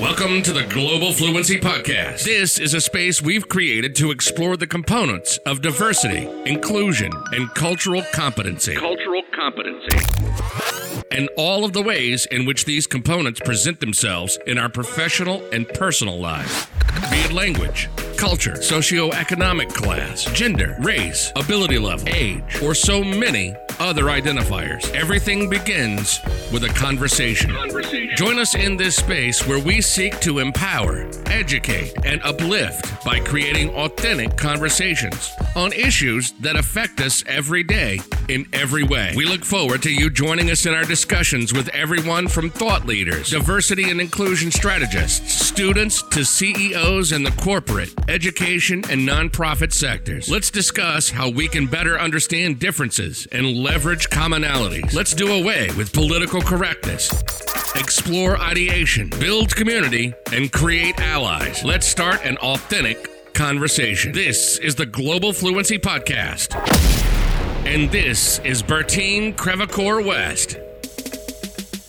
Welcome to the Global Fluency Podcast. This is a space we've created to explore the components of diversity, inclusion, and cultural competency. Cultural competency. And all of the ways in which these components present themselves in our professional and personal lives. Be it language, culture, socioeconomic class, gender, race, ability level, age, or so many other identifiers. Everything begins with a conversation. Conversation. Join us in this space where we seek to empower, educate, and uplift by creating authentic conversations on issues that affect us every day in every way. We look forward to you joining us in our discussions with everyone from thought leaders, diversity and inclusion strategists, students to CEOs in the corporate, education, and nonprofit sectors. Let's discuss how we can better understand differences and leverage commonalities. Let's do away with political correctness explore ideation, build community, and create allies. Let's start an authentic conversation. This is the Global Fluency Podcast. And this is Bertine Crevecoeur West.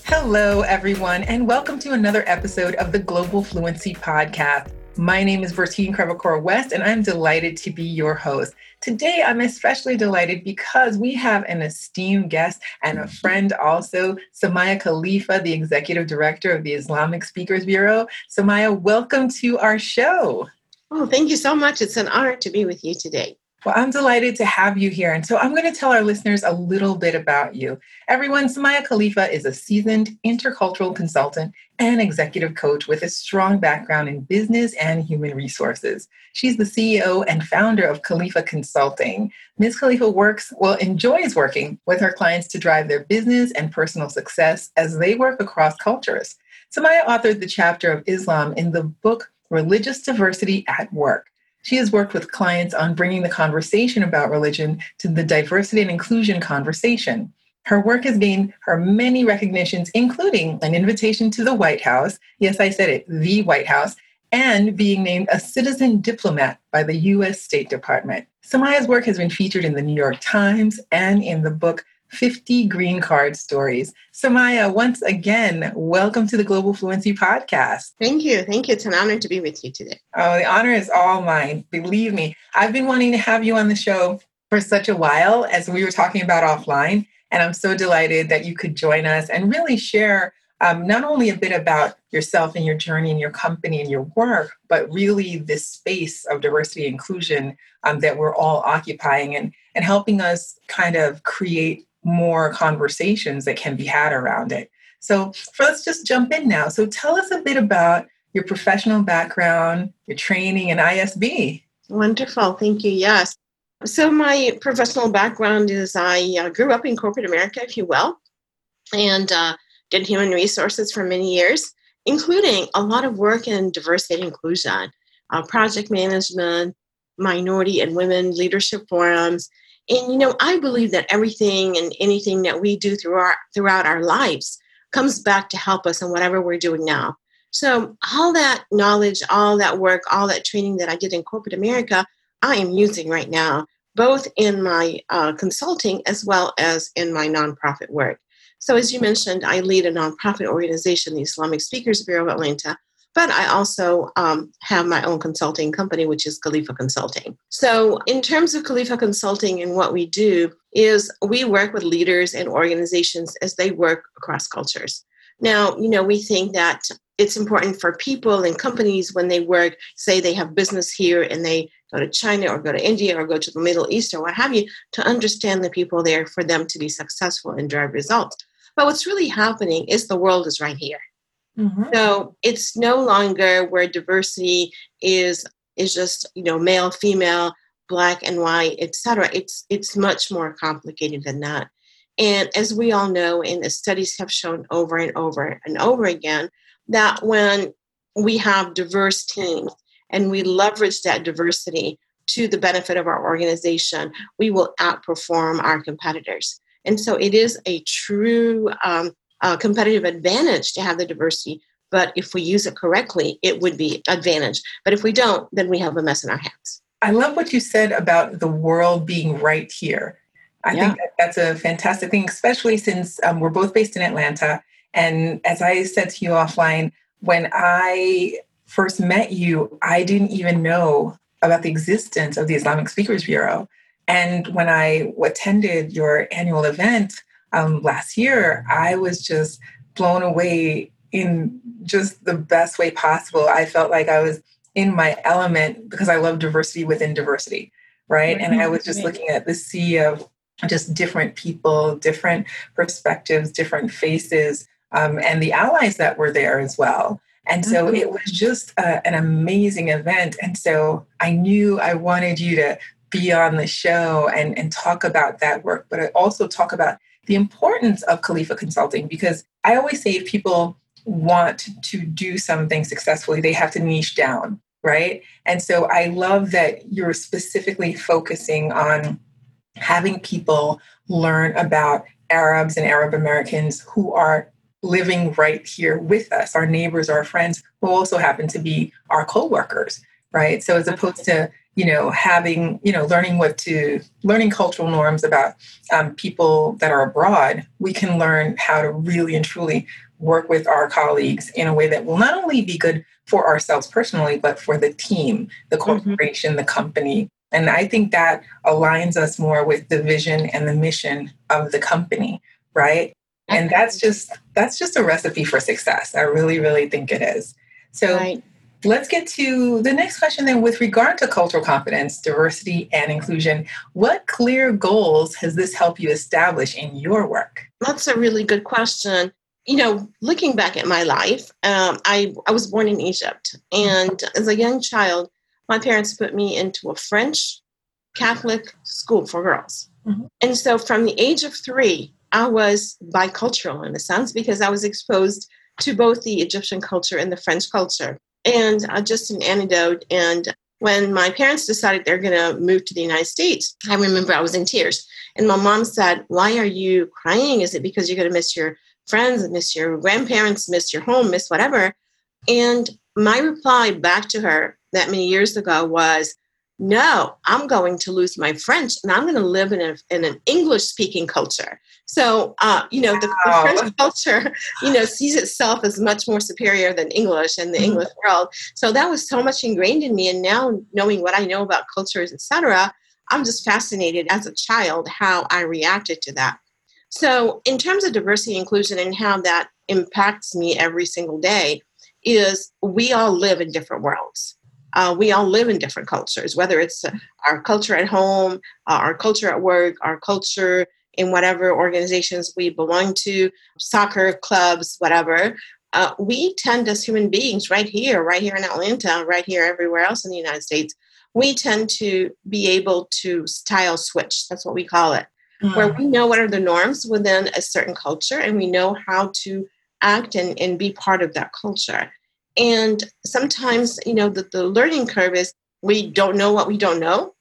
Hello, everyone, and welcome to another episode of the Global Fluency Podcast. My name is Bertine Crevecoeur West, and I'm delighted to be your host. Today, I'm especially delighted because we have an esteemed guest and a friend also, Soumaya Khalifa, the Executive Director of the Islamic Speakers Bureau. Soumaya, welcome to our show. Oh, thank you so much. It's an honor to be with you today. Well, I'm delighted to have you here. And so I'm going to tell our listeners a little bit about you. Everyone, Soumaya Khalifa is a seasoned intercultural consultant and executive coach with a strong background in business and human resources. She's the CEO and founder of Khalifa Consulting. Ms. Khalifa works, well, enjoys working with her clients to drive their business and personal success as they work across cultures. Soumaya authored the chapter of Islam in the book Religious Diversity at Work. She has worked with clients on bringing the conversation about religion to the diversity and inclusion conversation. Her work has gained her many recognitions, including an invitation to the White House. Yes, I said it, the White House, and being named a citizen diplomat by the US State Department. Soumaya's work has been featured in the New York Times and in the book 50 Green Card Stories. Soumaya, once again, welcome to the Global Fluency Podcast. Thank you. Thank you. It's an honor to be with you today. Oh, the honor is all mine. Believe me, I've been wanting to have you on the show for such a while, as we were talking about offline. And I'm so delighted that you could join us and really share um, not only a bit about yourself and your journey and your company and your work, but really this space of diversity inclusion um, that we're all occupying and, and helping us kind of create more conversations that can be had around it. So, let's just jump in now. So, tell us a bit about your professional background, your training, in ISB. Wonderful. Thank you. Yes. So, my professional background is I uh, grew up in corporate America, if you will, and uh, did human resources for many years, including a lot of work in diversity and inclusion, uh, project management, minority and women leadership forums, and you know, I believe that everything and anything that we do through our, throughout our lives comes back to help us in whatever we're doing now. So all that knowledge, all that work, all that training that I did in corporate America, I am using right now, both in my uh, consulting as well as in my nonprofit work. So as you mentioned, I lead a nonprofit organization, the Islamic Speakers Bureau of Atlanta, but I also um, have my own consulting company, which is Khalifa Consulting. So, in terms of Khalifa Consulting and what we do, is we work with leaders and organizations as they work across cultures. Now, you know, we think that it's important for people and companies when they work, say they have business here and they go to China or go to India or go to the Middle East or what have you, to understand the people there for them to be successful and drive results. But what's really happening is the world is right here. Mm-hmm. So it's no longer where diversity is is just you know male, female, black and white, etc. It's it's much more complicated than that. And as we all know, and the studies have shown over and over and over again, that when we have diverse teams and we leverage that diversity to the benefit of our organization, we will outperform our competitors. And so it is a true um, uh, competitive advantage to have the diversity. But if we use it correctly, it would be advantage. But if we don't, then we have a mess in our hands. I love what you said about the world being right here. I yeah. think that that's a fantastic thing, especially since um, we're both based in Atlanta. And as I said to you offline, when I first met you, I didn't even know about the existence of the Islamic Speakers Bureau. And when I attended your annual event um, last year, I was just blown away in just the best way possible. I felt like I was in my element because I love diversity within diversity, right? right. And I was just looking at the sea of just different people, different perspectives, different faces, um, and the allies that were there as well. And so mm-hmm. it was just uh, an amazing event. And so I knew I wanted you to be on the show and, and talk about that work, but I also talk about the importance of Khalifa Consulting because I always say if people want to do something successfully, they have to niche down, right? And so I love that you're specifically focusing on having people learn about Arabs and Arab Americans who are living right here with us, our neighbors, our friends, who also happen to be our co-workers, right? So as opposed to you know having you know learning what to learning cultural norms about um, people that are abroad we can learn how to really and truly work with our colleagues in a way that will not only be good for ourselves personally but for the team the mm-hmm. corporation mm-hmm. the company and i think that aligns us more with the vision and the mission of the company right and that's just that's just a recipe for success i really really think it is so right. Let's get to the next question then with regard to cultural competence diversity and inclusion what clear goals has this helped you establish in your work that's a really good question you know looking back at my life um, I, I was born in egypt and as a young child my parents put me into a french catholic school for girls mm-hmm. and so from the age of three I was bicultural in a sense because I was exposed to both the Egyptian culture and the French culture. And uh, just an anecdote, and when my parents decided they're going to move to the United States, I remember I was in tears. And my mom said, Why are you crying? Is it because you're going to miss your friends, miss your grandparents, miss your home, miss whatever? And my reply back to her that many years ago was, no, I'm going to lose my French and I'm going to live in, a, in an English speaking culture. So, uh, you know, the, wow. the, French culture, you know, sees itself as much more superior than English in the mm-hmm. English world. So that was so much ingrained in me. And now knowing what I know about cultures, etc., I'm just fascinated as a child how I reacted to that. So, in terms of diversity inclusion and how that impacts me every single day, is we all live in different worlds uh, we all live in different cultures, whether it's uh, our culture at home, uh, our culture at work, our culture in whatever organizations we belong to, soccer clubs, whatever. Uh, we tend as human beings right here, right here in Atlanta, right here everywhere else in the United States, we tend to be able to style switch. That's what we call it, mm. where we know what are the norms within a certain culture and we know how to act and, and be part of that culture. And sometimes, you know, the, the learning curve is we don't know what we don't know.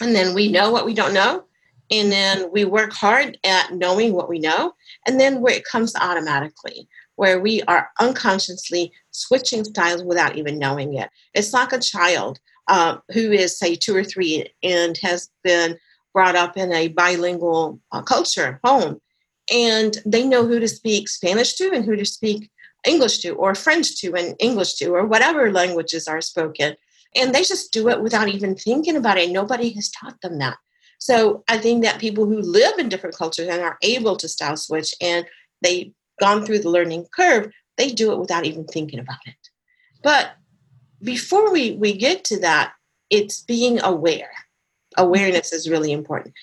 And then we know what we don't know. And then we work hard at knowing what we know. And then where it comes automatically, where we are unconsciously switching styles without even knowing it. It's like a child uh, who is, say, two or three and has been brought up in a bilingual uh, culture home. And they know who to speak Spanish to and who to speak English to, or French to, and English to, or whatever languages are spoken. And they just do it without even thinking about it. Nobody has taught them that. So I think that people who live in different cultures and are able to style switch and they've gone through the learning curve, they do it without even thinking about it. But before we, we get to that, it's being aware. Awareness is really important.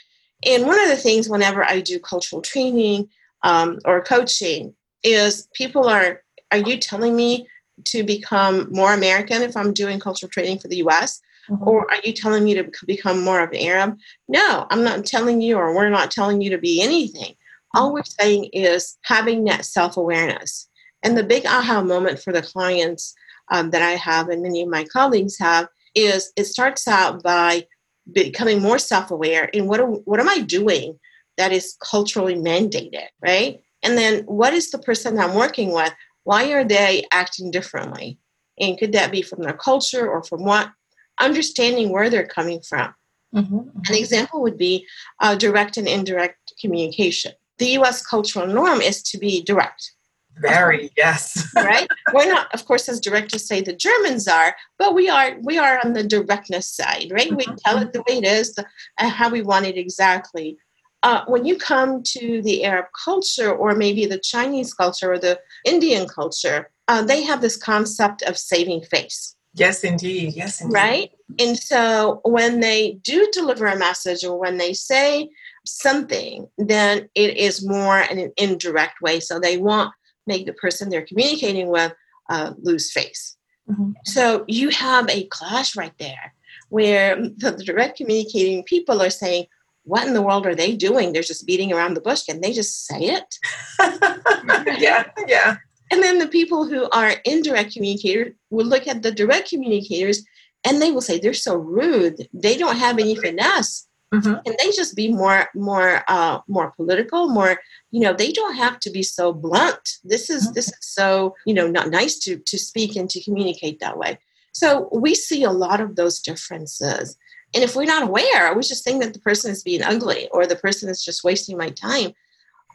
And one of the things, whenever I do cultural training um, or coaching, is people are are you telling me to become more American if I'm doing cultural training for the US? Mm-hmm. Or are you telling me to become more of an Arab? No, I'm not telling you, or we're not telling you to be anything. All we're saying is having that self awareness. And the big aha moment for the clients um, that I have and many of my colleagues have is it starts out by becoming more self aware in what, what am I doing that is culturally mandated, right? And then what is the person I'm working with? Why are they acting differently? And could that be from their culture or from what? Understanding where they're coming from. Mm-hmm. An example would be uh, direct and indirect communication. The US cultural norm is to be direct. Very, yes. right? We're not, of course, as direct as say the Germans are, but we are we are on the directness side, right? We mm-hmm. tell it the way it is, the, and how we want it exactly. Uh, when you come to the Arab culture, or maybe the Chinese culture, or the Indian culture, uh, they have this concept of saving face. Yes, indeed. Yes, indeed. Right? And so when they do deliver a message or when they say something, then it is more in an indirect way. So they won't make the person they're communicating with uh, lose face. Mm-hmm. So you have a clash right there where the, the direct communicating people are saying, what in the world are they doing? They're just beating around the bush. Can they just say it? yeah, yeah. And then the people who are indirect communicators will look at the direct communicators and they will say they're so rude. They don't have any finesse. Mm-hmm. And they just be more, more, uh, more political, more. You know, they don't have to be so blunt. This is mm-hmm. this is so you know not nice to to speak and to communicate that way. So we see a lot of those differences. And if we're not aware, we just think that the person is being ugly or the person is just wasting my time.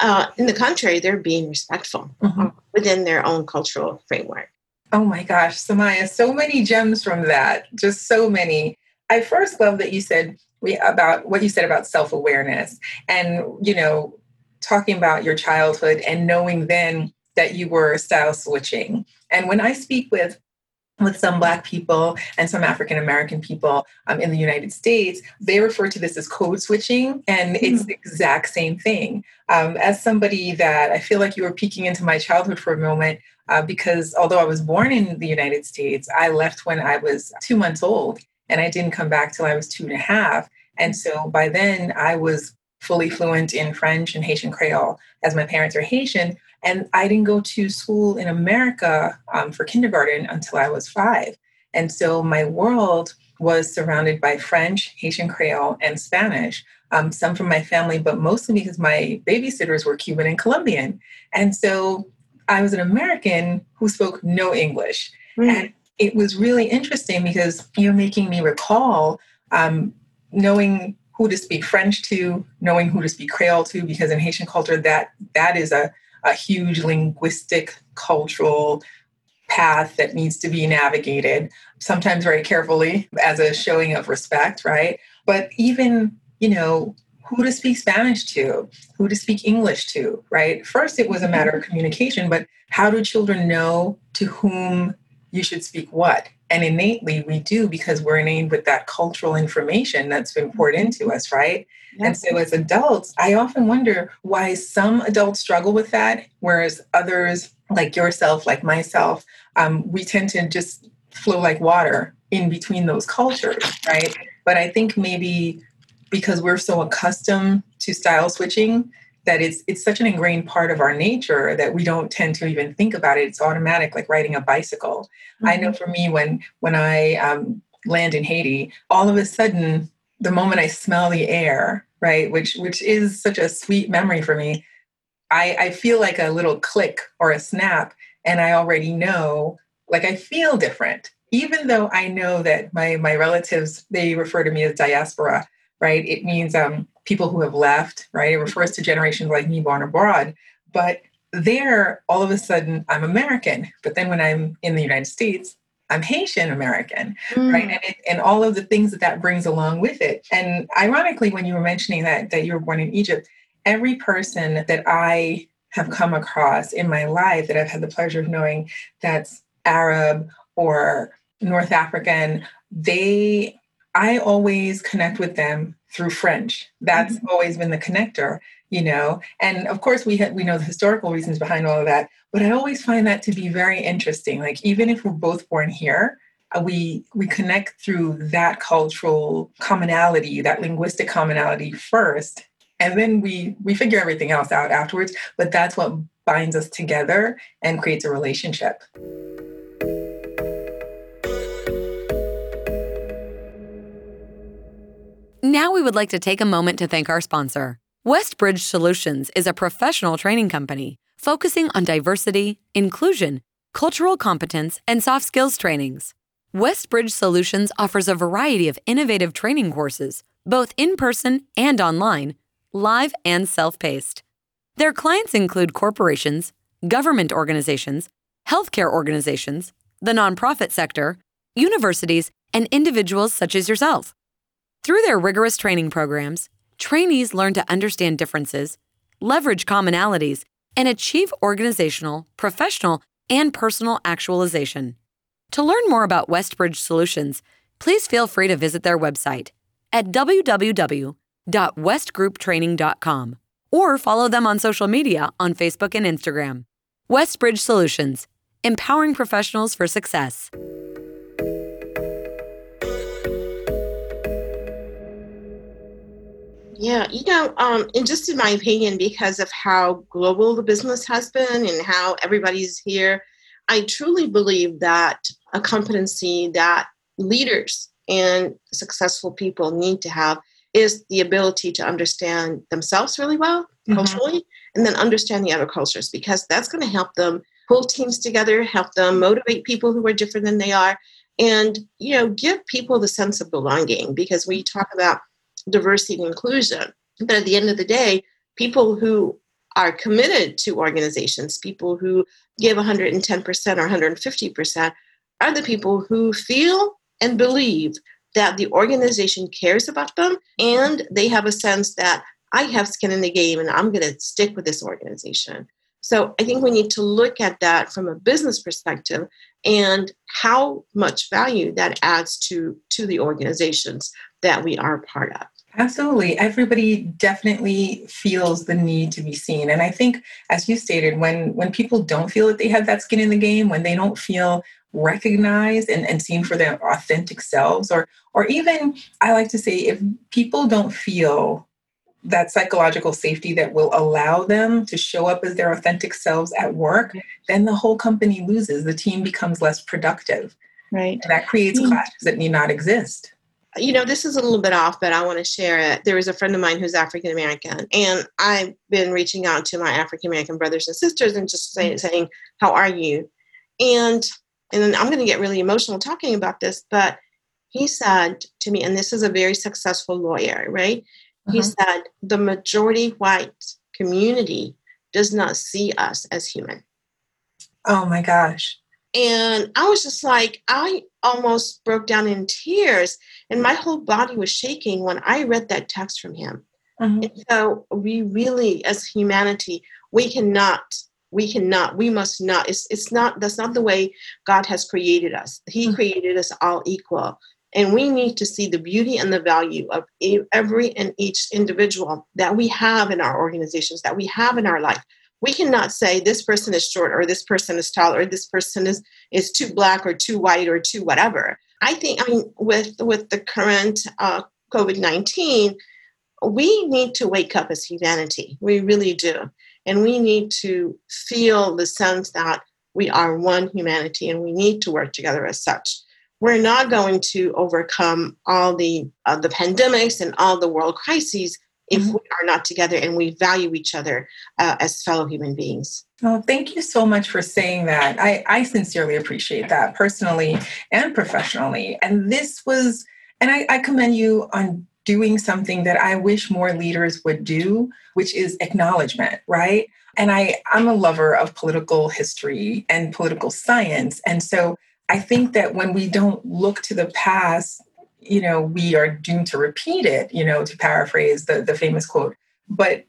Uh, in the contrary, they're being respectful mm-hmm. within their own cultural framework. Oh my gosh, Soumaya, so many gems from that. Just so many. I first love that you said we about what you said about self-awareness and you know talking about your childhood and knowing then that you were style switching. And when I speak with with some Black people and some African American people um, in the United States, they refer to this as code switching, and mm-hmm. it's the exact same thing. Um, as somebody that I feel like you were peeking into my childhood for a moment, uh, because although I was born in the United States, I left when I was two months old, and I didn't come back till I was two and a half. And so by then, I was fully fluent in French and Haitian Creole, as my parents are Haitian. And I didn't go to school in America um, for kindergarten until I was five. And so my world was surrounded by French, Haitian Creole, and Spanish. Um, some from my family, but mostly because my babysitters were Cuban and Colombian. And so I was an American who spoke no English. Mm. And it was really interesting because you're making me recall um, knowing who to speak French to, knowing who to speak Creole to, because in Haitian culture, that that is a, a huge linguistic, cultural path that needs to be navigated, sometimes very carefully as a showing of respect, right? But even, you know, who to speak Spanish to, who to speak English to, right? First, it was a matter of communication, but how do children know to whom you should speak what? And innately, we do because we're innate with that cultural information that's been poured into us, right? Yes. And so, as adults, I often wonder why some adults struggle with that, whereas others, like yourself, like myself, um, we tend to just flow like water in between those cultures, right? But I think maybe because we're so accustomed to style switching that it's it's such an ingrained part of our nature that we don't tend to even think about it. It's automatic, like riding a bicycle. Mm-hmm. I know mm-hmm. for me, when when I um, land in Haiti, all of a sudden, the moment I smell the air, right, which which is such a sweet memory for me, I, I feel like a little click or a snap, and I already know, like I feel different, even though I know that my my relatives they refer to me as diaspora, right? It means um, people who have left, right? It refers to generations like me born abroad. But there, all of a sudden, I'm American. But then when I'm in the United States, I'm Haitian American, mm. right? And, it, and all of the things that that brings along with it. And ironically, when you were mentioning that that you were born in Egypt, every person that I have come across in my life that I've had the pleasure of knowing that's Arab or North African, they I always connect with them through French. That's mm-hmm. always been the connector, you know. And of course, we ha- we know the historical reasons behind all of that. But I always find that to be very interesting. Like even if we're both born here, uh, we we connect through that cultural commonality, that linguistic commonality first, and then we we figure everything else out afterwards. But that's what binds us together and creates a relationship. We would like to take a moment to thank our sponsor. Westbridge Solutions is a professional training company focusing on diversity, inclusion, cultural competence, and soft skills trainings. Westbridge Solutions offers a variety of innovative training courses, both in person and online, live and self paced. Their clients include corporations, government organizations, healthcare organizations, the nonprofit sector, universities, and individuals such as yourself. Through their rigorous training programs, trainees learn to understand differences, leverage commonalities, and achieve organizational, professional, and personal actualization. To learn more about Westbridge Solutions, please feel free to visit their website at www.westgrouptraining.com or follow them on social media on Facebook and Instagram. Westbridge Solutions, empowering professionals for success. Yeah, you know, um, and just in my opinion, because of how global the business has been and how everybody's here, I truly believe that a competency that leaders and successful people need to have is the ability to understand themselves really well mm-hmm. culturally and then understand the other cultures because that's going to help them pull teams together help them motivate people who are different than they are and you know give people the sense of belonging because we talk about diversity and inclusion but at the end of the day people who are committed to organizations people who give 110% or 150% are the people who feel and believe that the organization cares about them and they have a sense that I have skin in the game and I'm going to stick with this organization. So I think we need to look at that from a business perspective and how much value that adds to to the organizations that we are part of. Absolutely. Everybody definitely feels the need to be seen. And I think as you stated when when people don't feel that they have that skin in the game, when they don't feel recognized and, and seen for their authentic selves or or even i like to say if people don't feel that psychological safety that will allow them to show up as their authentic selves at work then the whole company loses. The team becomes less productive. Right. And that creates clashes that need not exist you know this is a little bit off but i want to share it there was a friend of mine who's african american and i've been reaching out to my african american brothers and sisters and just say, mm-hmm. saying how are you and and then I'm going to get really emotional talking about this, but he said to me, and this is a very successful lawyer, right? Uh-huh. He said, the majority white community does not see us as human. Oh my gosh. And I was just like, I almost broke down in tears, and my whole body was shaking when I read that text from him. Uh-huh. And so, we really, as humanity, we cannot we cannot we must not it's, it's not that's not the way god has created us he mm-hmm. created us all equal and we need to see the beauty and the value of every and each individual that we have in our organizations that we have in our life we cannot say this person is short or this person is tall or this person is is too black or too white or too whatever. I think i mean with with the current uh, covid-19 we need to wake up as humanity. We really do. And we need to feel the sense that we are one humanity and we need to work together as such. We're not going to overcome all the uh, the pandemics and all the world crises if mm-hmm. we are not together and we value each other uh, as fellow human beings. Well, thank you so much for saying that. I, I sincerely appreciate that personally and professionally. And this was, and I, I commend you on doing something that I wish more leaders would do, which is acknowledgement, right? And I, I'm a lover of political history and political science. And so I think that when we don't look to the past, you know, we are doomed to repeat it, you know, to paraphrase the, the famous quote. But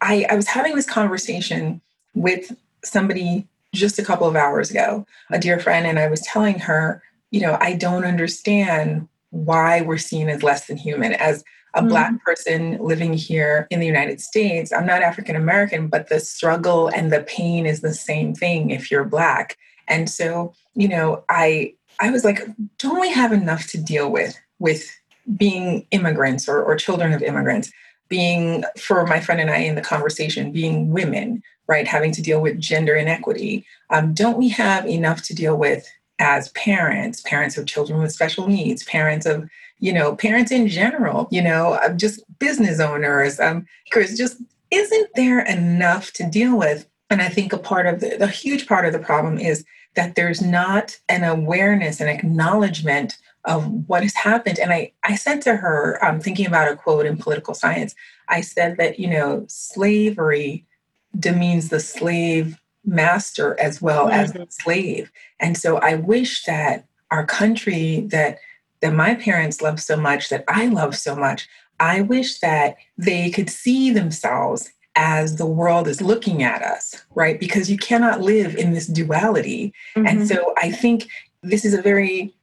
I, I was having this conversation with somebody just a couple of hours ago, a dear friend, and I was telling her, you know, I don't understand why we're seen as less than human as a mm-hmm. black person living here in the united states i'm not african american but the struggle and the pain is the same thing if you're black and so you know i i was like don't we have enough to deal with with being immigrants or, or children of immigrants being for my friend and i in the conversation being women right? Having to deal with gender inequity. Um, don't we have enough to deal with as parents, parents of children with special needs, parents of, you know, parents in general, you know, just business owners, um, because just isn't there enough to deal with? And I think a part of the, the huge part of the problem is that there's not an awareness and acknowledgement of what has happened. And I, I said to her, um, thinking about a quote in political science, I said that, you know, slavery demeans the slave master as well mm-hmm. as the slave. And so I wish that our country that that my parents love so much, that I love so much, I wish that they could see themselves as the world is looking at us, right? Because you cannot live in this duality. Mm-hmm. And so I think this is a very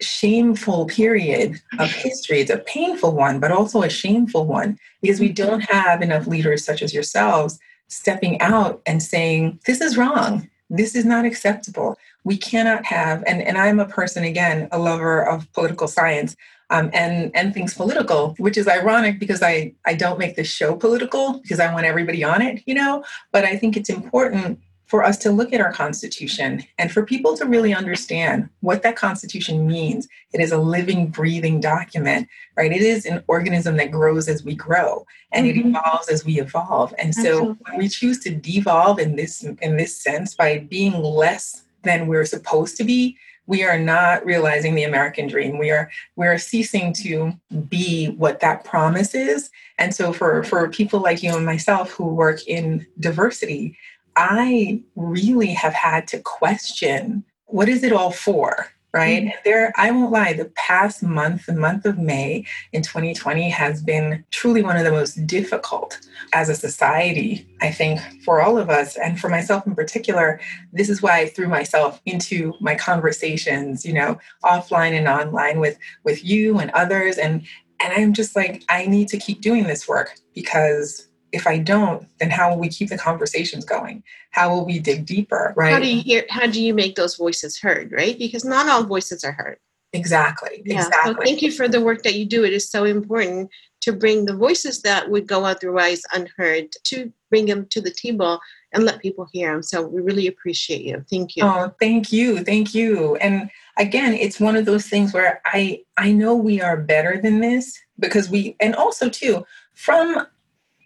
shameful period of history. It's a painful one, but also a shameful one because we don't have enough leaders such as yourselves stepping out and saying, this is wrong. This is not acceptable. We cannot have, and, and I'm a person, again, a lover of political science um, and, and things political, which is ironic because I, I don't make this show political because I want everybody on it, you know, but I think it's important for us to look at our Constitution and for people to really understand what that Constitution means. It is a living, breathing document, right? It is an organism that grows as we grow and mm-hmm. it evolves as we evolve. And so when we choose to devolve in this in this sense by being less than we're supposed to be, we are not realizing the American dream. We are we are ceasing to be what that promise is. And so for for people like you and myself who work in diversity, I really have had to question what is it all for? Right. Mm-hmm. There, I won't lie, the past month, the month of May in 2020 has been truly one of the most difficult as a society, I think, for all of us. And for myself in particular, this is why I threw myself into my conversations, you know, offline and online with with you and others. And and I'm just like, I need to keep doing this work because if I don't, then how will we keep the conversations going? How will we dig deeper, right? How do you hear how do you make those voices heard, right? Because not all voices are heard. Exactly. Yeah. Exactly. So thank you for the work that you do. It is so important to bring the voices that would go otherwise unheard to bring them to the table and let people hear them. So we really appreciate you. Thank you. Oh, thank you. Thank you. And again, it's one of those things where I I know we are better than this because we and also too from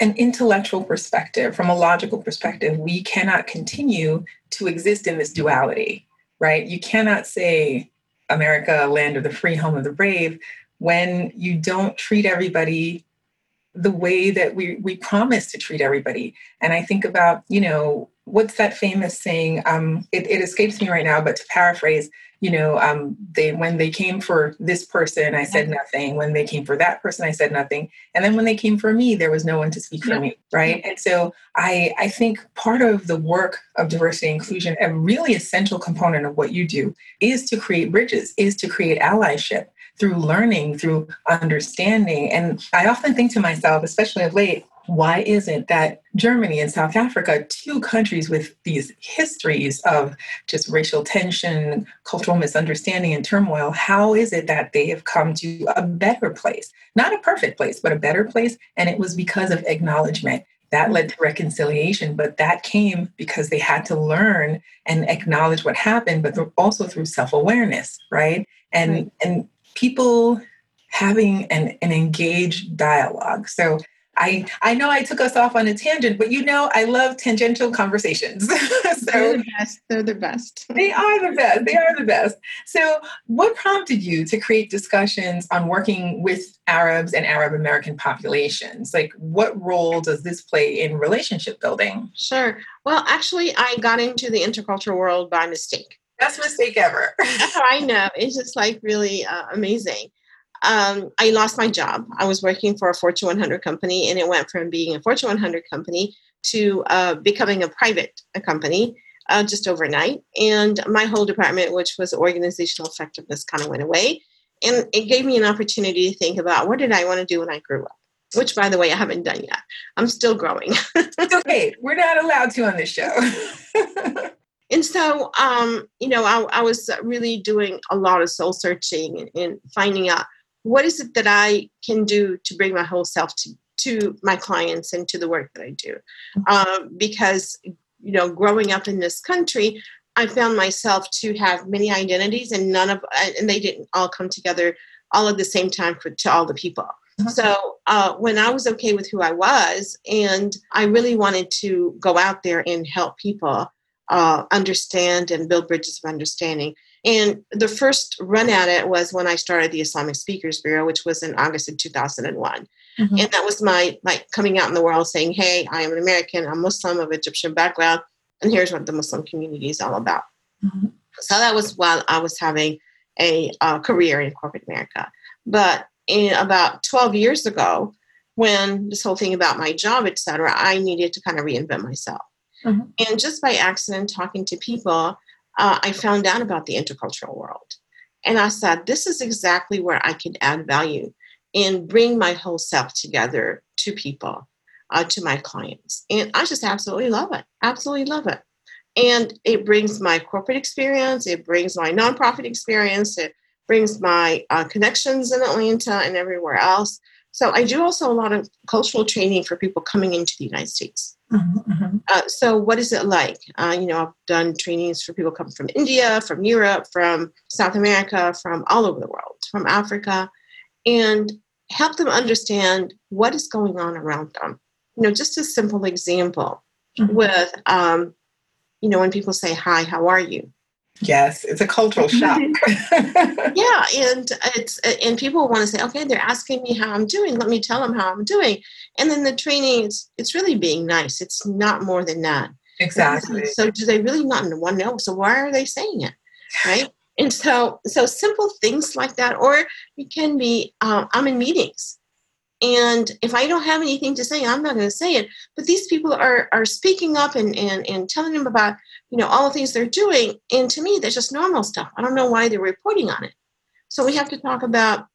an intellectual perspective, from a logical perspective, we cannot continue to exist in this duality, right? You cannot say America, land of the free, home of the brave, when you don't treat everybody the way that we, we promise to treat everybody. And I think about, you know, what's that famous saying? Um, it, it escapes me right now, but to paraphrase, you know, um, they when they came for this person, I said mm-hmm. nothing. When they came for that person, I said nothing. And then when they came for me, there was no one to speak for mm-hmm. me, right? Mm-hmm. And so I I think part of the work of diversity and inclusion, a really essential component of what you do, is to create bridges, is to create allyship through learning, through understanding. And I often think to myself, especially of late, why is it that Germany and South Africa, two countries with these histories of just racial tension, cultural misunderstanding, and turmoil, how is it that they have come to a better place? Not a perfect place, but a better place. And it was because of acknowledgement. That led to reconciliation, but that came because they had to learn and acknowledge what happened, but also through self awareness, right? And right. and people having an, an engaged dialogue. So I I know I took us off on a tangent, but you know I love tangential conversations. so they're the best. They're the best. they are the best. They are the best. So, what prompted you to create discussions on working with Arabs and Arab American populations? Like, what role does this play in relationship building? Sure. Well, actually, I got into the intercultural world by mistake. Best mistake ever. I know. It's just like really uh, amazing um, I lost my job. I was working for a Fortune 100 company, and it went from being a Fortune 100 company to uh, becoming a private a company uh, just overnight. And my whole department, which was organizational effectiveness, kind of went away. And it gave me an opportunity to think about what did I want to do when I grew up, which, by the way, I haven't done yet. I'm still growing. it's okay. We're not allowed to on this show. and so, um, you know, I, I, was really doing a lot of soul searching and, and finding out what is it that I can do to bring my whole self to, to my clients and to the work that I do? Um, because, you know, growing up in this country, I found myself to have many identities and none of, and they didn't all come together all at the same time for, to all the people. Mm-hmm. So uh, when I was okay with who I was, and I really wanted to go out there and help people uh, understand and build bridges of understanding, and the first run at it was when I started the Islamic Speakers Bureau, which was in August of 2001. Mm-hmm. And that was my like coming out in the world saying, hey, I am an American, I'm Muslim of Egyptian background. and here's what the Muslim community is all about. Mm-hmm. So that was while I was having a uh, career in corporate America. But in about 12 years ago, when this whole thing about my job, et cetera, I needed to kind of reinvent myself. Mm-hmm. And just by accident, talking to people, uh, I found out about the intercultural world. And I said, this is exactly where I can add value and bring my whole self together to people, uh, to my clients. And I just absolutely love it. Absolutely love it. And it brings my corporate experience, it brings my nonprofit experience, it brings my uh, connections in Atlanta and everywhere else. So I do also a lot of cultural training for people coming into the United States. Mm-hmm, mm-hmm. Uh, so what is it like? Uh, you know, I've done trainings for people coming from India, from Europe, from South America, from all over the world, from Africa, and help them understand what is going on around them. You know, just a simple example mm-hmm. with, um, you know, when people say, "Hi, how are you?" Yes, it's a cultural shock. yeah, and it's and people want to say, okay, they're asking me how I'm doing. Let me tell them how I'm doing. And then the training, it's it's really being nice. It's not more than that. Exactly. So do they really not want to know? So why are they saying it, right? and so so simple things like that, or it can be um, I'm in meetings and if I don't have anything to say, I'm not going to say it. But these people are are speaking up and, and and telling them about you know all the things they're doing. And to me, that's just normal stuff. I don't know why they're reporting on it. So we have to talk about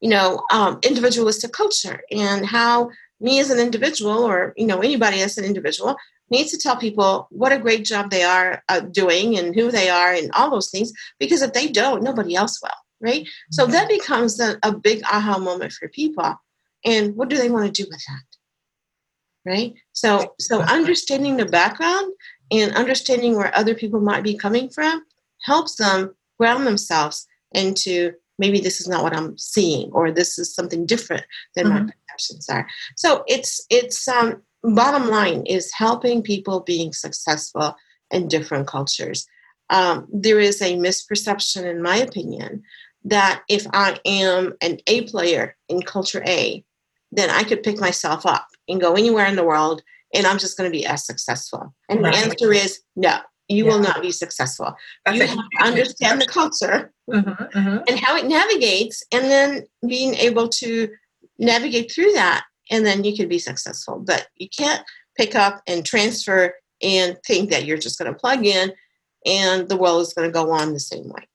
you know um, individualistic culture and how me as an individual or you know anybody as an individual needs to tell people what a great job they are uh, doing and who they are and all those things because if they don't nobody else will right so mm-hmm. that becomes a, a big aha moment for people and what do they want to do with that? Right? So so understanding the background and understanding where other people might be coming from helps them ground themselves into maybe this is not what i'm seeing or this is something different than mm-hmm. my perceptions are. So it's it's um bottom line is helping people being successful in different cultures. Um, there is a misperception in my opinion that if i am an a player in culture a then I could pick myself up and go anywhere in the world and I'm just going to be as successful. And right. the answer is no, you yeah. will not be successful. That's you have to understand the culture mm-hmm, mm-hmm. and how it navigates, and then being able to navigate through that, and then you can be successful. But you can't pick up and transfer and think that you're just going to plug in and the world is going to go on the same way.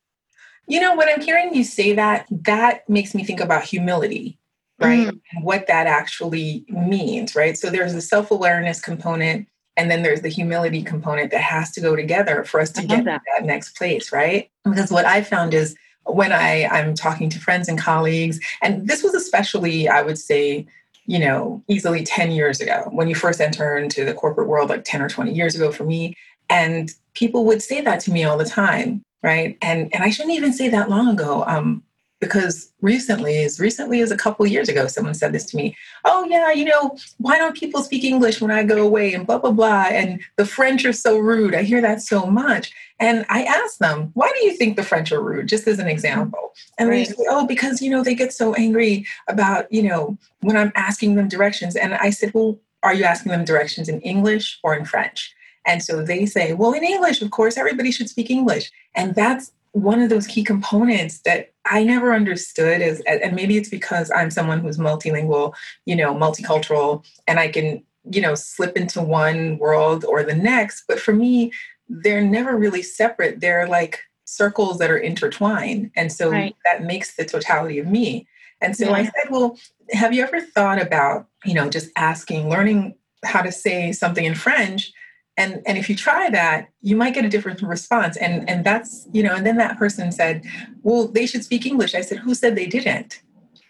You know, when I'm hearing you say that, that makes me think about humility right? Mm. What that actually means, right? So there's the self awareness component, and then there's the humility component that has to go together for us to get that. that next place, right? Because what I found is when I, I'm talking to friends and colleagues, and this was especially, I would say, you know, easily 10 years ago when you first enter into the corporate world, like 10 or 20 years ago for me. And people would say that to me all the time, right? And and I shouldn't even say that long ago. Um, because recently, as recently as a couple years ago, someone said this to me. Oh yeah, you know, why don't people speak English when I go away and blah blah blah and the French are so rude. I hear that so much. And I asked them, why do you think the French are rude? Just as an example. And right. they say, oh, because you know, they get so angry about, you know, when I'm asking them directions. And I said, Well, are you asking them directions in English or in French? And so they say, well, in English, of course, everybody should speak English. And that's one of those key components that I never understood is, and maybe it's because I'm someone who's multilingual, you know, multicultural, and I can, you know, slip into one world or the next. But for me, they're never really separate. They're like circles that are intertwined. And so right. that makes the totality of me. And so yeah. I said, well, have you ever thought about, you know, just asking, learning how to say something in French and and if you try that you might get a different response. And and that's you know and then that person said well they should speak english. I said who said they didn't?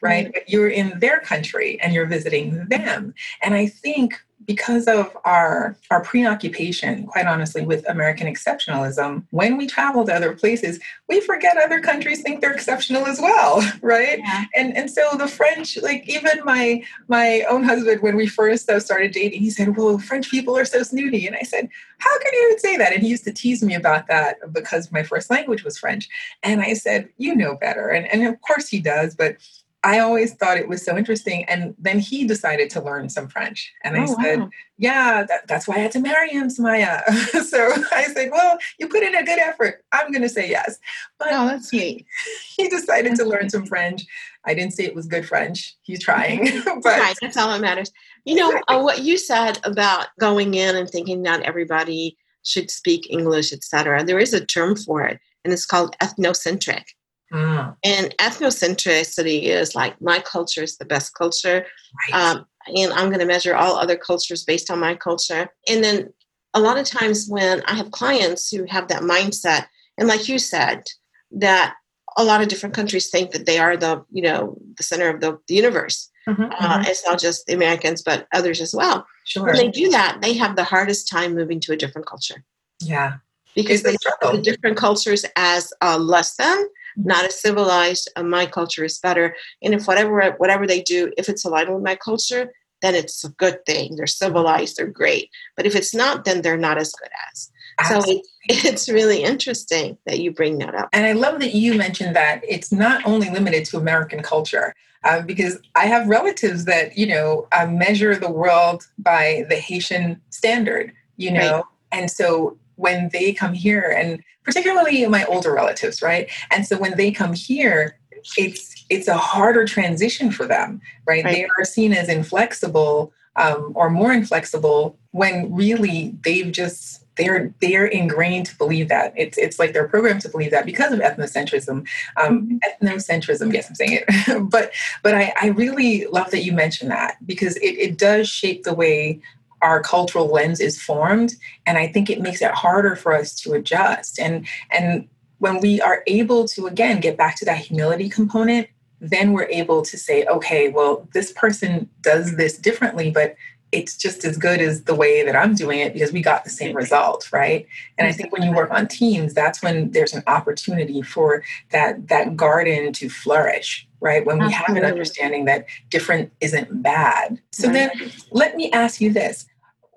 Right? Mm-hmm. but you're in their country and you're visiting them. And i think because of our our preoccupation quite honestly with american exceptionalism when we travel to other places we forget other countries think they're exceptional as well right? Yeah. and and so the french like even my my own husband when we first uh, started dating he said well french people are so snooty. And i said how can you say that? And he used to tease me about that because my first language was french. And i said you know better. And, and of course he does but I always thought it was so interesting. And then he decided to learn some French. And I Oh, said, wow. Yeah, that, that's why I had to marry him, Soumaya. so I said, Well, you put in a good effort. I'm going to say yes. But Oh, that's sweet. he decided to learn some French. I didn't say it was good French. He's trying. but right, that's all that matters. You know, uh, what you said about going in and thinking not everybody should speak English, etc. There is a term for it, and it's called ethnocentric. Mm, And ethnocentricity is like my culture is the best culture, right. um, and I'm going to measure all other cultures based on my culture. And then a lot of times when I have clients who have that mindset, and like you said, that a lot of different countries think that they are the you know the center of the, the universe. Mhm, Uh, mhm, it's not just the Americans, but others as well. sure. When they do that, they have the hardest time moving to a different culture Yeah. because It's they the different cultures as uh, less than, not as civilized. Uh, my culture is better, and if whatever whatever they do, if it's aligned with my culture, then it's a good thing. They're civilized, they're great. But if it's not, then they're not as good as. So Absolutely. it, it's really interesting that you bring that up. And I love that you mentioned that it's not only limited to American culture, uh, because I have relatives that, you know, uh, measure the world by the Haitian standard, you know, Right. and so when they come here, and particularly my older relatives, right? And so when they come here, it's it's a harder transition for them, right? Right. They are seen as inflexible um, or more inflexible when really they've just they're they're ingrained to believe that it's it's like they're programmed to believe that because of ethnocentrism um, ethnocentrism yes i'm saying it but but I, I really love that you mentioned that because it, it does shape the way our cultural lens is formed and i think it makes it harder for us to adjust and and when we are able to again get back to that humility component then we're able to say okay well this person does this differently but it's just as good as the way that I'm doing it because we got the same result, right? And I think when you work on teams, that's when there's an opportunity for that that garden to flourish, right? When we have an understanding that different isn't bad. So Right. then let me ask you this.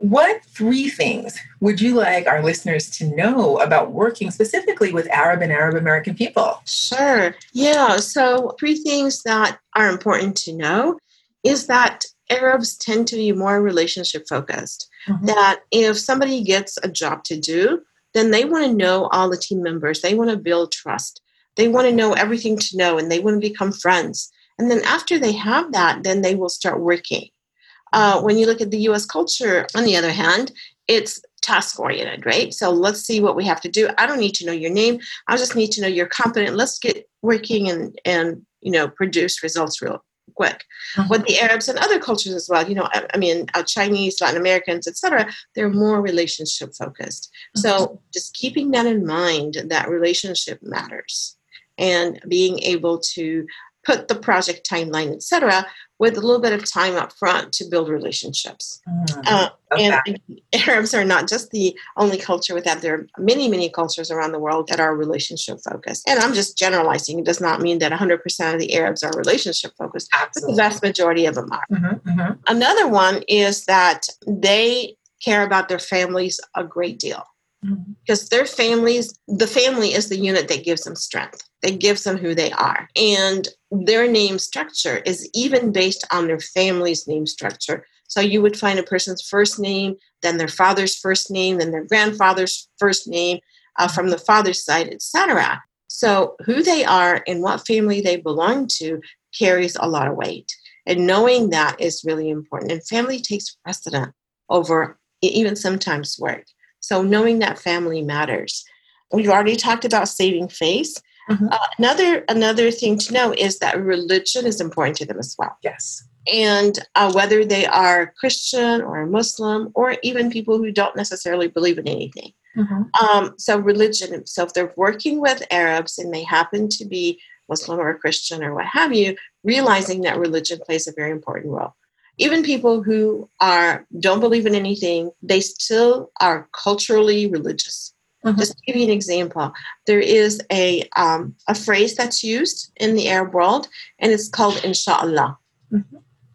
What three things would you like our listeners to know about working specifically with Arab and Arab American people? Sure. Yeah. So, three things that are important to know is that Arabs tend to be more relationship focused. Mhm. That if somebody gets a job to do, then they want to know all the team members. They want to build trust. They want to know everything to know and they want to become friends. And then after they have that, then they will start working. Uh, when you look at the US culture, on the other hand, it's task oriented, right? So let's see what we have to do. I don't need to know your name. I just need to know you're competent. Let's get working and and you know produce results real quick. Mhm. What the Arabs and other cultures as well, you know, I, I mean, uh, Chinese, Latin Americans, etc. They're more relationship focused. So just keeping that in mind, that relationship matters, and being able to put the project timeline, etc., with a little bit of time up front to build relationships. Mm, Uh, love and, and Arabs are not just the only culture with that. There are many, many cultures around the world that are relationship focused. And I'm just generalizing. It does not mean that 100% of the Arabs are relationship focused, but the vast majority of them are. Mhm, mhm. Another one is that they care about their families a great deal. Because their families, the family is the unit that gives them strength, that gives them who they are. And their name structure is even based on their family's name structure. So you would find a person's first name, then their father's first name, then their grandfather's first name uh, from the father's side, etc. So who they are and what family they belong to carries a lot of weight. And knowing that is really important. And family takes precedent over even sometimes work. So knowing that family matters. We've already talked about saving face. Mhm. Uh, another another thing to know is that religion is important to them as well. Yes. And uh, whether they are Christian or Muslim or even people who don't necessarily believe in anything. Mhm. Um, so religion. So if they're working with Arabs and they happen to be Muslim or Christian or what have you, realizing that religion plays a very important role. Even people who are don't believe in anything, they still are culturally religious. Mhm. Just to give you an example, there is a um, a phrase that's used in the Arab world, and it's called "Inshallah," Mhm.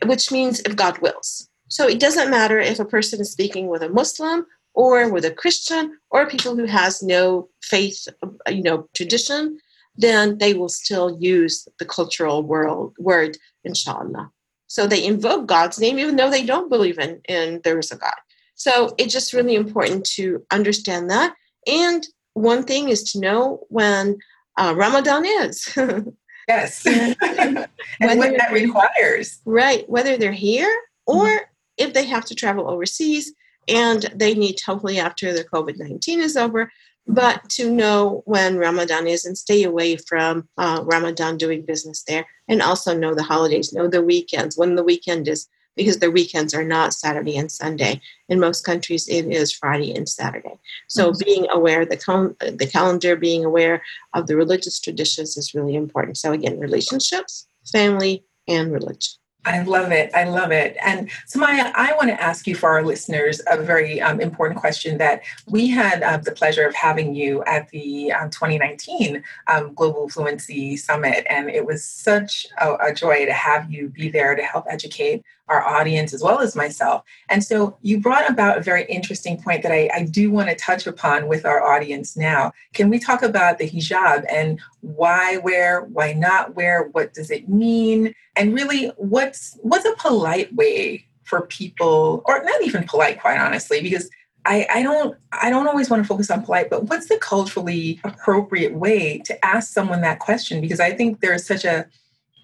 which means if God wills. So it doesn't matter if a person is speaking with a Muslim or with a Christian or people who has no faith, you know, tradition. then they will still use the cultural world word inshallah. So they invoke God's name even though they don't believe in, in there is a God. So it's just really important to understand that. And one thing is to know when uh, Ramadan is. yes. and what that requires. Right. Whether they're here or mm-hmm. if they have to travel overseas and they need, hopefully, after the COVID 19 is over, but to know when Ramadan is and stay away from uh, Ramadan doing business there, and also know the holidays, know the weekends, when the weekend is, because the weekends are not Saturday and Sunday. In most countries, it is Friday and Saturday. So mm-hmm. being aware the cal- the calendar, being aware of the religious traditions is really important. So again, relationships, family, and religion. I love it. I love it. And Soumaya, I want to ask you for our listeners a very um, important question that we had uh, the pleasure of having you at the um, 2019 um, Global Fluency Summit. And it was such a, a joy to have you be there to help educate our audience as well as myself. And so you brought about a very interesting point that I, I do want to touch upon with our audience now. Can we talk about the hijab and why wear, why not wear, what does it mean? And really what's what's a polite way for people, or not even polite, quite honestly, because I, I, don't I don't always want to focus on polite, but what's the culturally appropriate way to ask someone that question? Because I think there's such a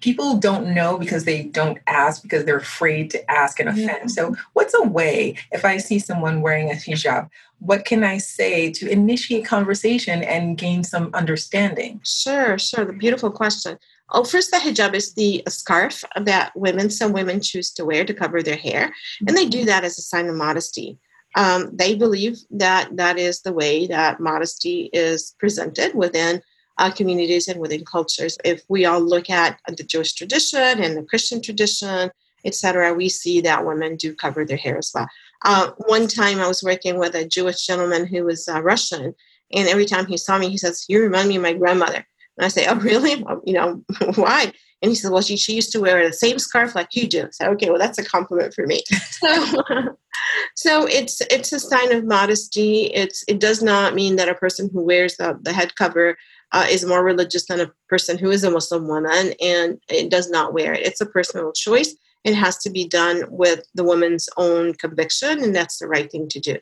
people don't know because they don't ask because they're afraid to ask and offend. Yeah. So, what's a way if I see someone wearing a hijab, what can I say to initiate conversation and gain some understanding? Sure, sure. The beautiful question. Oh, first, the hijab is the scarf that women, some women choose to wear to cover their hair, and they do that as a sign of modesty. Um, they believe that that is the way that modesty is presented within uh, communities and within cultures. If we all look at the Jewish tradition and the Christian tradition, etc., we see that women do cover their hair as well. Uh, one time I was working with a Jewish gentleman who was uh, Russian, and every time he saw me, he says, "You remind me of my grandmother." And I say, "Oh, really? Well, you know, why?" And he said, "Well, she, she used to wear the same scarf like you do." Said, "Okay, well, that's a compliment for me." so, so it's it's a sign of modesty. It's it does not mean that a person who wears the, the head cover uh, is more religious than a person who is a Muslim woman and it does not wear it. It's a personal choice. It has to be done with the woman's own conviction, and that's the right thing to do.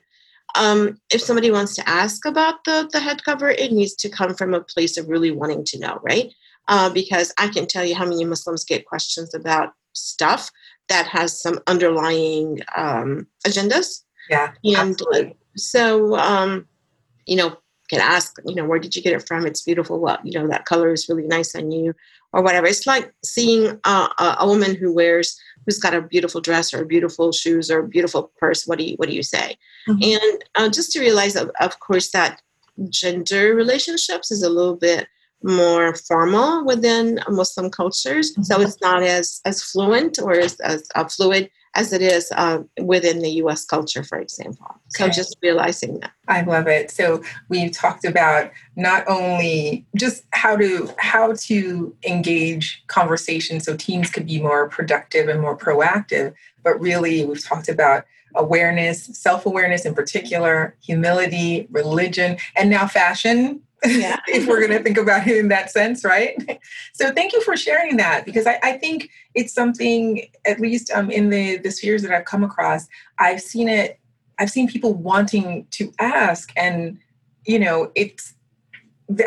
Um, if somebody wants to ask about the, the head cover, it needs to come from a place of really wanting to know, right? Uh, because I can tell you how many Muslims get questions about stuff that has some underlying um, agendas. Yeah, and absolutely. so um, you know, can ask, you know, where did you get it from? It's beautiful. Well, you know, that color is really nice on you or whatever. It's like seeing a, a woman who wears, who's got a beautiful dress or beautiful shoes or beautiful purse. What do you, what do you say? Mm-hmm. And uh, just to realize, of, of course, that gender relationships is a little bit more formal within Muslim cultures. Mm-hmm. So it's not as, as fluent or as, as uh, fluid as it is uh, within the US culture, for example. So okay. just realizing that. I love it. So we've talked about not only just how to how to engage conversation so teams could be more productive and more proactive, but really we've talked about awareness, self-awareness in particular, humility, religion, and now fashion yeah. if we're going to think about it in that sense, right? So thank you for sharing that because I, I think it's something, at least um, in the, the spheres that I've come across, I've seen it, I've seen people wanting to ask and, you know, it's,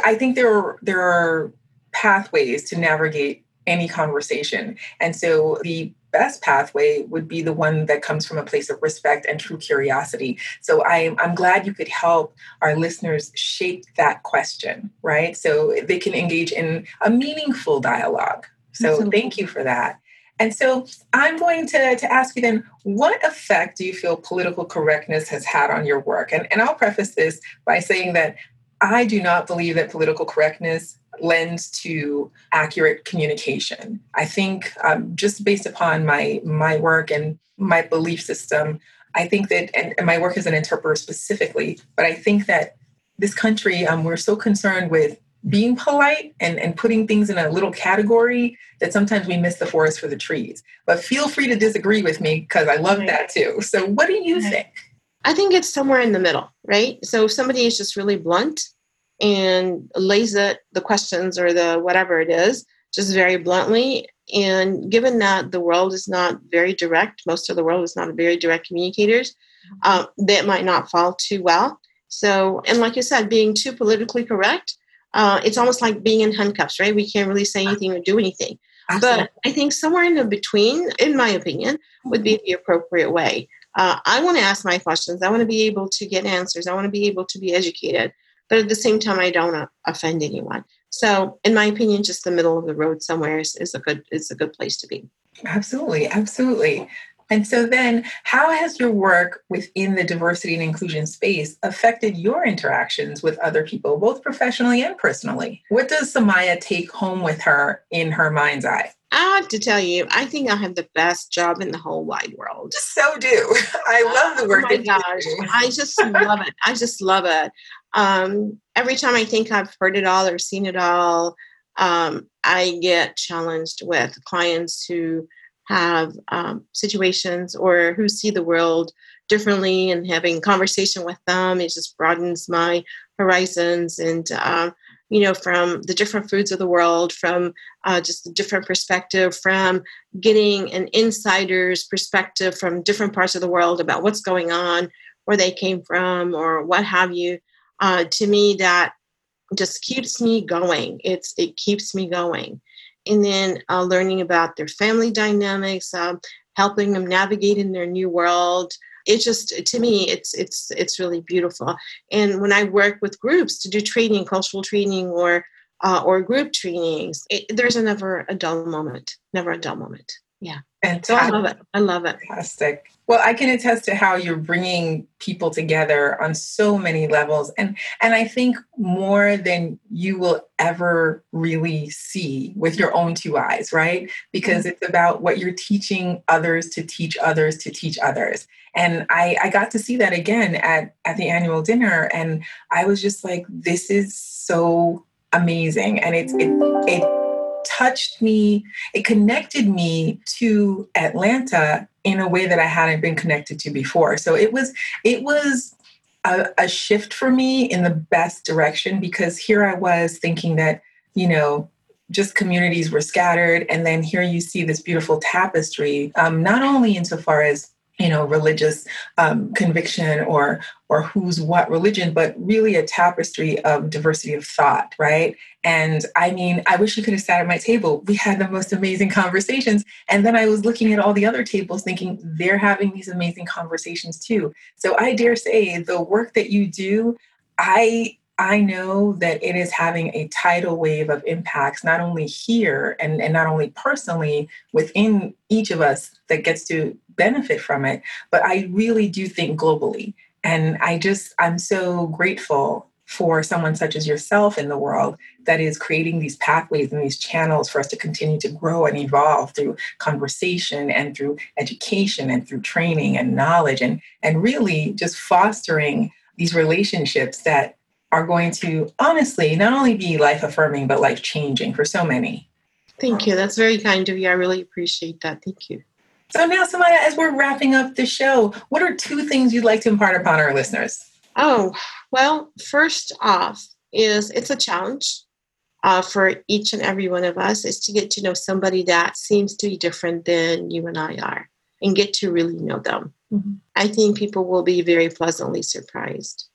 I think there are, there are pathways to navigate any conversation. And so the best pathway would be the one that comes from a place of respect and true curiosity. So I, I'm glad you could help our listeners shape that question, right? So they can engage in a meaningful dialogue. So Absolutely. thank you for that. And so I'm going to, to ask you then, what effect do you feel political correctness has had on your work? And, and I'll preface this by saying that I do not believe that political correctness lends to accurate communication. I think um, just based upon my my work and my belief system, I think that and, and my work as an interpreter specifically, but I think that this country um, we're so concerned with being polite and, and putting things in a little category that sometimes we miss the forest for the trees. But feel free to disagree with me because I love that too. So what do you think? I think it's somewhere in the middle, right? So if somebody is just really blunt, and lays it the questions or the whatever it is just very bluntly and given that the world is not very direct most of the world is not very direct communicators um, that might not fall too well so and like you said being too politically correct uh, it's almost like being in handcuffs right we can't really say anything or do anything Absolutely. but i think somewhere in the between in my opinion would be the appropriate way uh, I want to ask my questions. I want to be able to get answers. I want to be able to be educated. But at the same time, I don't uh, offend anyone. So, in my opinion, just the middle of the road somewhere is, is a good is a good place to be. Absolutely, absolutely. And so then, how has your work within the diversity and inclusion space affected your interactions with other people, both professionally and personally? What does Soumaya take home with her in her mind's eye? I have to tell you, I think I have the best job in the whole wide world. So do. I love the work. Oh my gosh. I just love it. I just love it. Um, every time I think I've heard it all or seen it all, um, I get challenged with clients who have um, situations or who see the world differently and having conversation with them it just broadens my horizons and um, you know from the different foods of the world from uh, just a different perspective from getting an insider's perspective from different parts of the world about what's going on where they came from or what have you uh, to me that just keeps me going. It's it keeps me going. And then uh, learning about their family dynamics um, helping them navigate in their new world it just to me it's it's it's really beautiful. And when i work with groups to do training cultural training or uh, or group trainings it, there's a never a dull moment never a dull moment. Yeah. And so i love it. I love it. Fantastic well i can attest to how you're bringing people together on so many levels and and i think more than you will ever really see with your own two eyes right because mm-hmm. it's about what you're teaching others to teach others to teach others and I, I got to see that again at, at the annual dinner. And I was just like, this is so amazing. And it's, it, it touched me, it connected me to Atlanta in a way that I hadn't been connected to before. So it was, it was a, a shift for me in the best direction because here I was thinking that, you know, just communities were scattered. And then here you see this beautiful tapestry, um, not only insofar as you know religious um, conviction or or who's what religion but really a tapestry of diversity of thought right? And i mean i wish you could have sat at my table. We had the most amazing conversations. And then i was looking at all the other tables thinking they're having these amazing conversations too. So i dare say the work that you do i I know that it is having a tidal wave of impacts, not only here and, and not only personally within each of us that gets to benefit from it, but I really do think globally. And I just, I'm so grateful for someone such as yourself in the world that is creating these pathways and these channels for us to continue to grow and evolve through conversation and through education and through training and knowledge and, and really just fostering these relationships that are going to honestly not only be life affirming but life changing for so many. Thank you. That's very kind of you. I really appreciate that. Thank you. So now, Soumaya, as we're wrapping up the show, what are two things you'd like to impart upon our listeners? Oh, well, first off, is it's a challenge uh, for each and every one of us is to get to know somebody that seems to be different than you and I are and get to really know them. Mm-hmm. I think people will be very pleasantly surprised.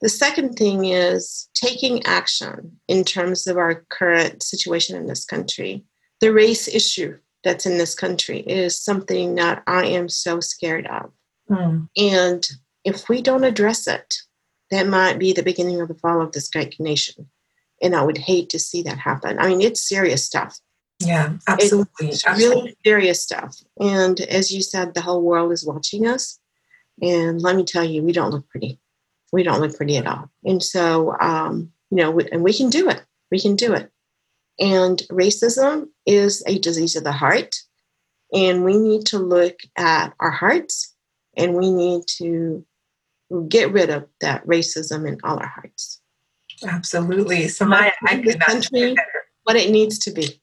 The second thing is taking action in terms of our current situation in this country. The race issue that's in this country is something that I am so scared of. Mm. And if we don't address it, that might be the beginning of the fall of this great nation. And I would hate to see that happen. I mean, it's serious stuff. Yeah, absolutely. It's absolutely. really serious stuff. And as you said, the whole world is watching us. And let me tell you, we don't look pretty. We don't look pretty at all. And so, um, you know, and we can do it. We can do it. And racism is a disease of the heart. And we need to look at our hearts and we need to get rid of that racism in all our hearts. Absolutely. So my I could not country, what it needs to be.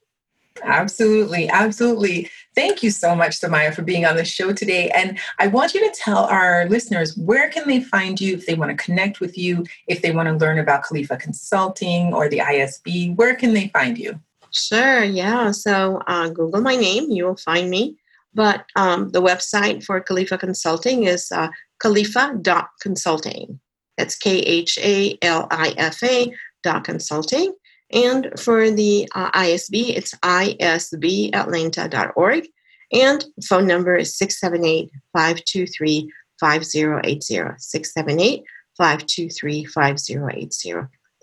Absolutely, absolutely. Thank you so much, Soumaya, for being on the show today. And I want you to tell our listeners where can they find you if they want to connect with you, if they want to learn about Khalifa Consulting or the ISB, where can they find you? Sure, yeah. So uh, Google my name, you will find me. But um, the website for Khalifa Consulting is uh, khalifa.consulting. That's K H A L I F A dot consulting. And for the uh, ISB, it's isbatlanta.org. And phone number is 678 523 5080. 678 523 5080.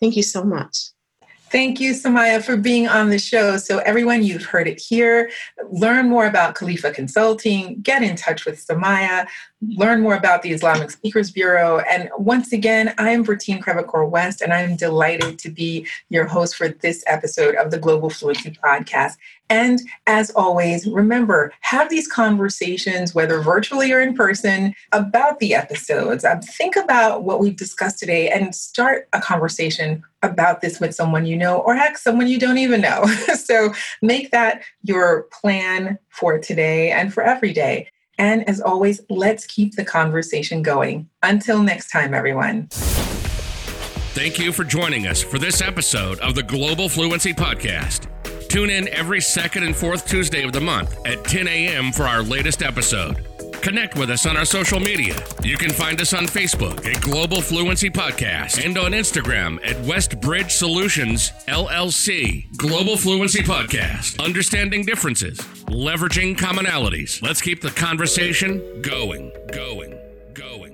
Thank you so much. Thank you, Soumaya, for being on the show. So, everyone, you've heard it here. Learn more about Khalifa Consulting, get in touch with Soumaya, learn more about the Islamic Speakers Bureau. And once again, I am Bertine Crevecoeur West, and I'm delighted to be your host for this episode of the Global Fluency Podcast. And as always, remember, have these conversations, whether virtually or in person, about the episodes. Um, think about what we've discussed today and start a conversation about this with someone you know, or heck, someone you don't even know. so make that your plan for today and for every day. And as always, let's keep the conversation going. Until next time, everyone. Thank you for joining us for this episode of the Global Fluency Podcast. Tune in every second and fourth Tuesday of the month at 10 a.m. for our latest episode. Connect with us on our social media. You can find us on Facebook at Global Fluency Podcast and on Instagram at Westbridge Solutions LLC. Global Fluency Podcast. Understanding differences, leveraging commonalities. Let's keep the conversation going, going, going.